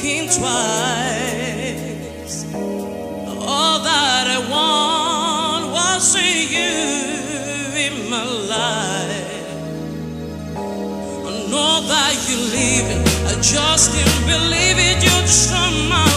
thinking twice. All that I want was you in my life. I know that you're leaving, I just can't believe it. You're just on my